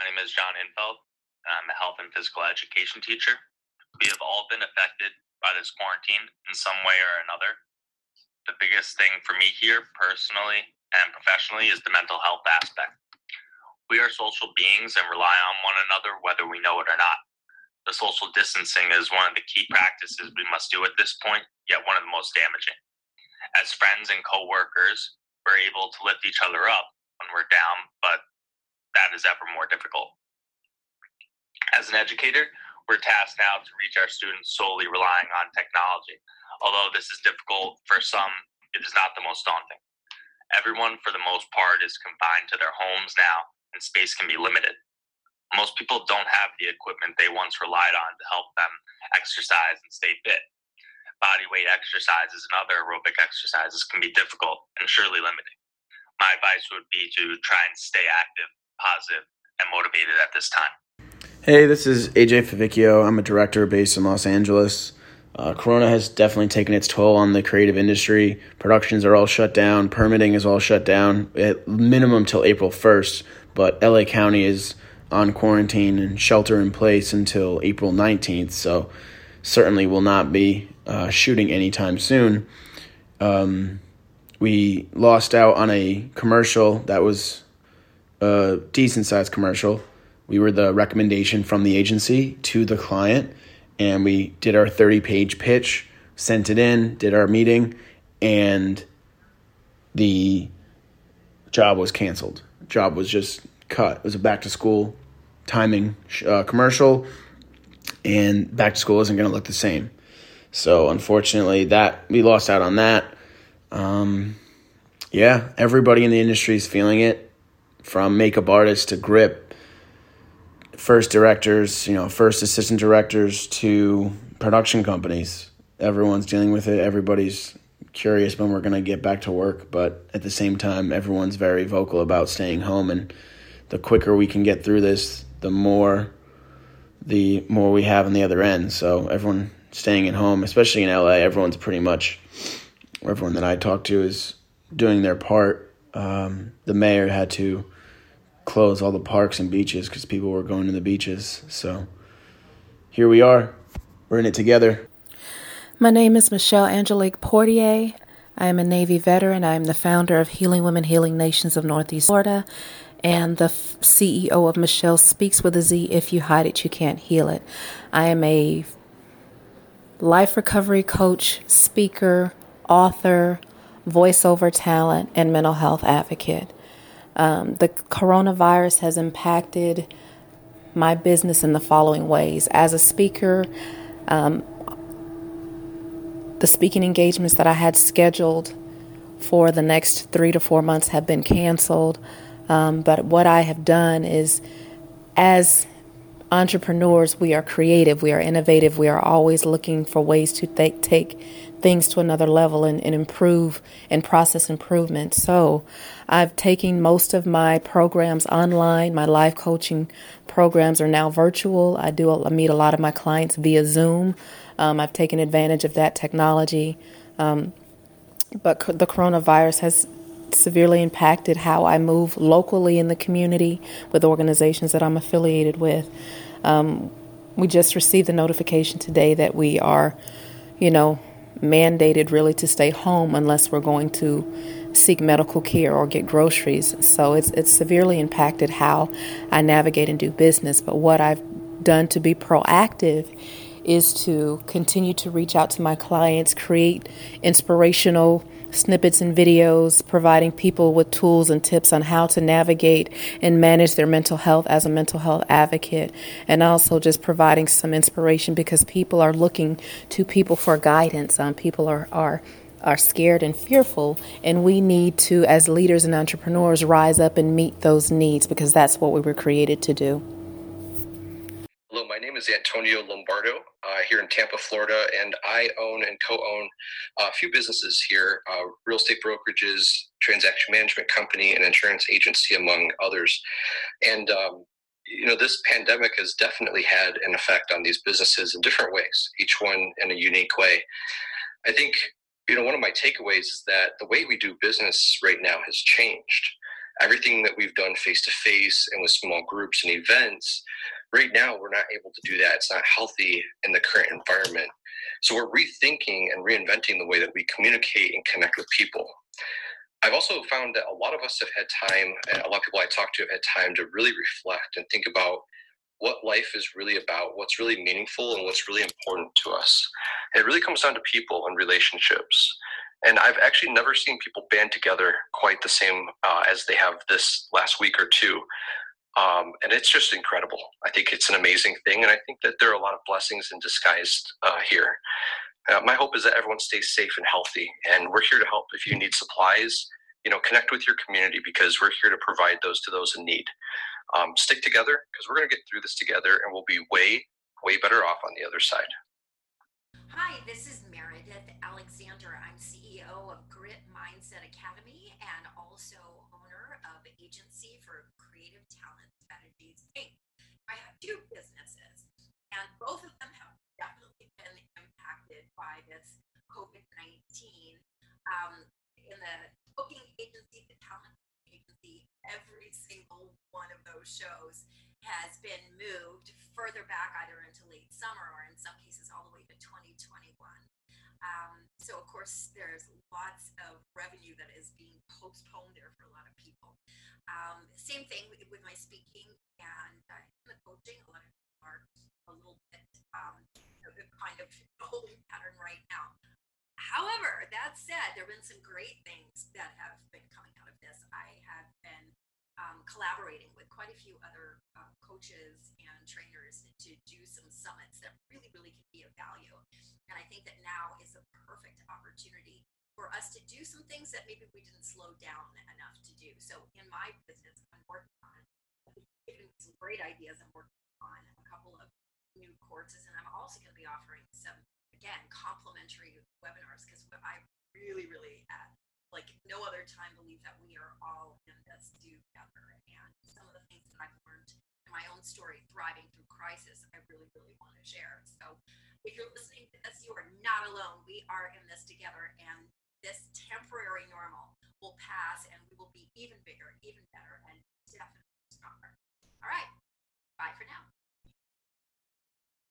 My name is Jon Infeld. I'm a health and physical education teacher. We have all been affected by this quarantine in some way or another. The biggest thing for me here, personally and professionally, is the mental health aspect. We are social beings and rely on one another whether we know it or not. The social distancing is one of the key practices we must do at this point, yet one of the most damaging. As friends and co workers, we're able to lift each other up when we're down, that is ever more difficult. As an educator, we're tasked now to reach our students solely relying on technology. Although this is difficult for some, it is not the most daunting. Everyone, for the most part, is confined to their homes now, and space can be limited. Most people don't have the equipment they once relied on to help them exercise and stay fit. Body weight exercises and other aerobic exercises can be difficult and surely limiting. My advice would be to try and stay active positive and motivated at this time. Hey, this is AJ Favicchio. I'm a director based in Los Angeles. Uh, corona has definitely taken its toll on the creative industry. Productions are all shut down. Permitting is all shut down at minimum till April 1st. But LA County is on quarantine and shelter in place until April 19th. So certainly will not be uh, shooting anytime soon. Um, we lost out on a commercial that was a decent sized commercial. We were the recommendation from the agency to the client, and we did our 30 page pitch, sent it in, did our meeting, and the job was canceled. Job was just cut. It was a back to school timing uh, commercial, and back to school isn't going to look the same. So unfortunately, that we lost out on that. Um, yeah, everybody in the industry is feeling it from makeup artists to grip, first directors, you know, first assistant directors to production companies. Everyone's dealing with it. Everybody's curious when we're going to get back to work, but at the same time, everyone's very vocal about staying home. And the quicker we can get through this, the more the more we have on the other end. So everyone staying at home, especially in LA, everyone's pretty much everyone that I talk to is doing their part um, the mayor had to close all the parks and beaches because people were going to the beaches. So here we are. We're in it together. My name is Michelle Angelique Poitier. I am a Navy veteran. I am the founder of Healing Women, Healing Nations of Northeast Florida, and the CEO of Michelle Speaks with a Z. If you hide it, you can't heal it. I am a life recovery coach, speaker, author, voiceover talent, and mental health advocate. Um, the coronavirus has impacted my business in the following ways. As a speaker, um, the speaking engagements that I had scheduled for the next three to four months have been canceled. Um, but what I have done is, as entrepreneurs, we are creative, we are innovative, we are always looking for ways to th- take things to another level and, and improve and process improvement. So I've taken most of my programs online. My life coaching programs are now virtual. I do I meet a lot of my clients via Zoom. Um, I've taken advantage of that technology. Um, but the coronavirus has severely impacted how I move locally in the community with organizations that I'm affiliated with. Um, we just received the notification today that we are, you know, mandated really to stay home unless we're going to seek medical care or get groceries. So it's it's severely impacted how I navigate and do business. But what I've done to be proactive is to continue to reach out to my clients, create inspirational snippets and videos providing people with tools and tips on how to navigate and manage their mental health as a mental health advocate, and also just providing some inspiration because people are looking to people for guidance. Um, people are, are are scared and fearful, and we need to, as leaders and entrepreneurs, rise up and meet those needs because that's what we were created to do. Is Antonio Lombardo uh, here in Tampa, Florida, and I own and co-own a few businesses here: uh, real estate brokerages, transaction management company, and insurance agency, among others. And um, you know, this pandemic has definitely had an effect on these businesses in different ways, each one in a unique way. I think you know one of my takeaways is that the way we do business right now has changed. Everything that we've done face to face and with small groups and events, right now we're not able to do that. It's not healthy in the current environment. So we're rethinking and reinventing the way that we communicate and connect with people. I've also found that a lot of us have had time, and a lot of people I talk to have had time to really reflect and think about what life is really about, what's really meaningful, and what's really important to us. It really comes down to people and relationships. And I've actually never seen people band together quite the same uh, as they have this last week or two. Um, and it's just incredible. I think it's an amazing thing. And I think that there are a lot of blessings in disguise uh, here. Uh, my hope is that everyone stays safe and healthy. And we're here to help if you need supplies. You know, connect with your community because we're here to provide those to those in need. Um, stick together because we're going to get through this together and we'll be way, way better off on the other side. Hi, this is Meridith Alexander. I'm CEO of Grit Mindset Academy and also Agency for Creative Talent Strategies Inc. I have two businesses, and both of them have definitely been impacted by this COVID 19. Um, in the booking agency, the talent agency, every single one of those shows has been moved further back either into late summer or in some cases all the way to 2021. Um, so of course there's lots of revenue that is being postponed there for a lot of people. Um, same thing with, with, my speaking and uh, the coaching. A lot of people are a little bit um, kind of holding pattern right now. However, that said, there have been some great things that have been coming out of this. I have been um, collaborating with quite a few other uh, coaches and trainers to do some summits that really, really can be of value. And I think that now is a perfect opportunity for us to do some things that maybe we didn't slow down enough to do. So in my business, I'm working on some great ideas. I'm working on a couple of new courses, and I'm also going to be offering some, again, complimentary webinars because I really, really uh, like no other time believe that we are all in this together. And some of the things that I've learned in my own story, thriving through crisis, I really, really want to share. So if you're listening to this, you are not alone. We are in this together, and this temporary normal will pass, and we will be even bigger, even better, and definitely stronger. All right.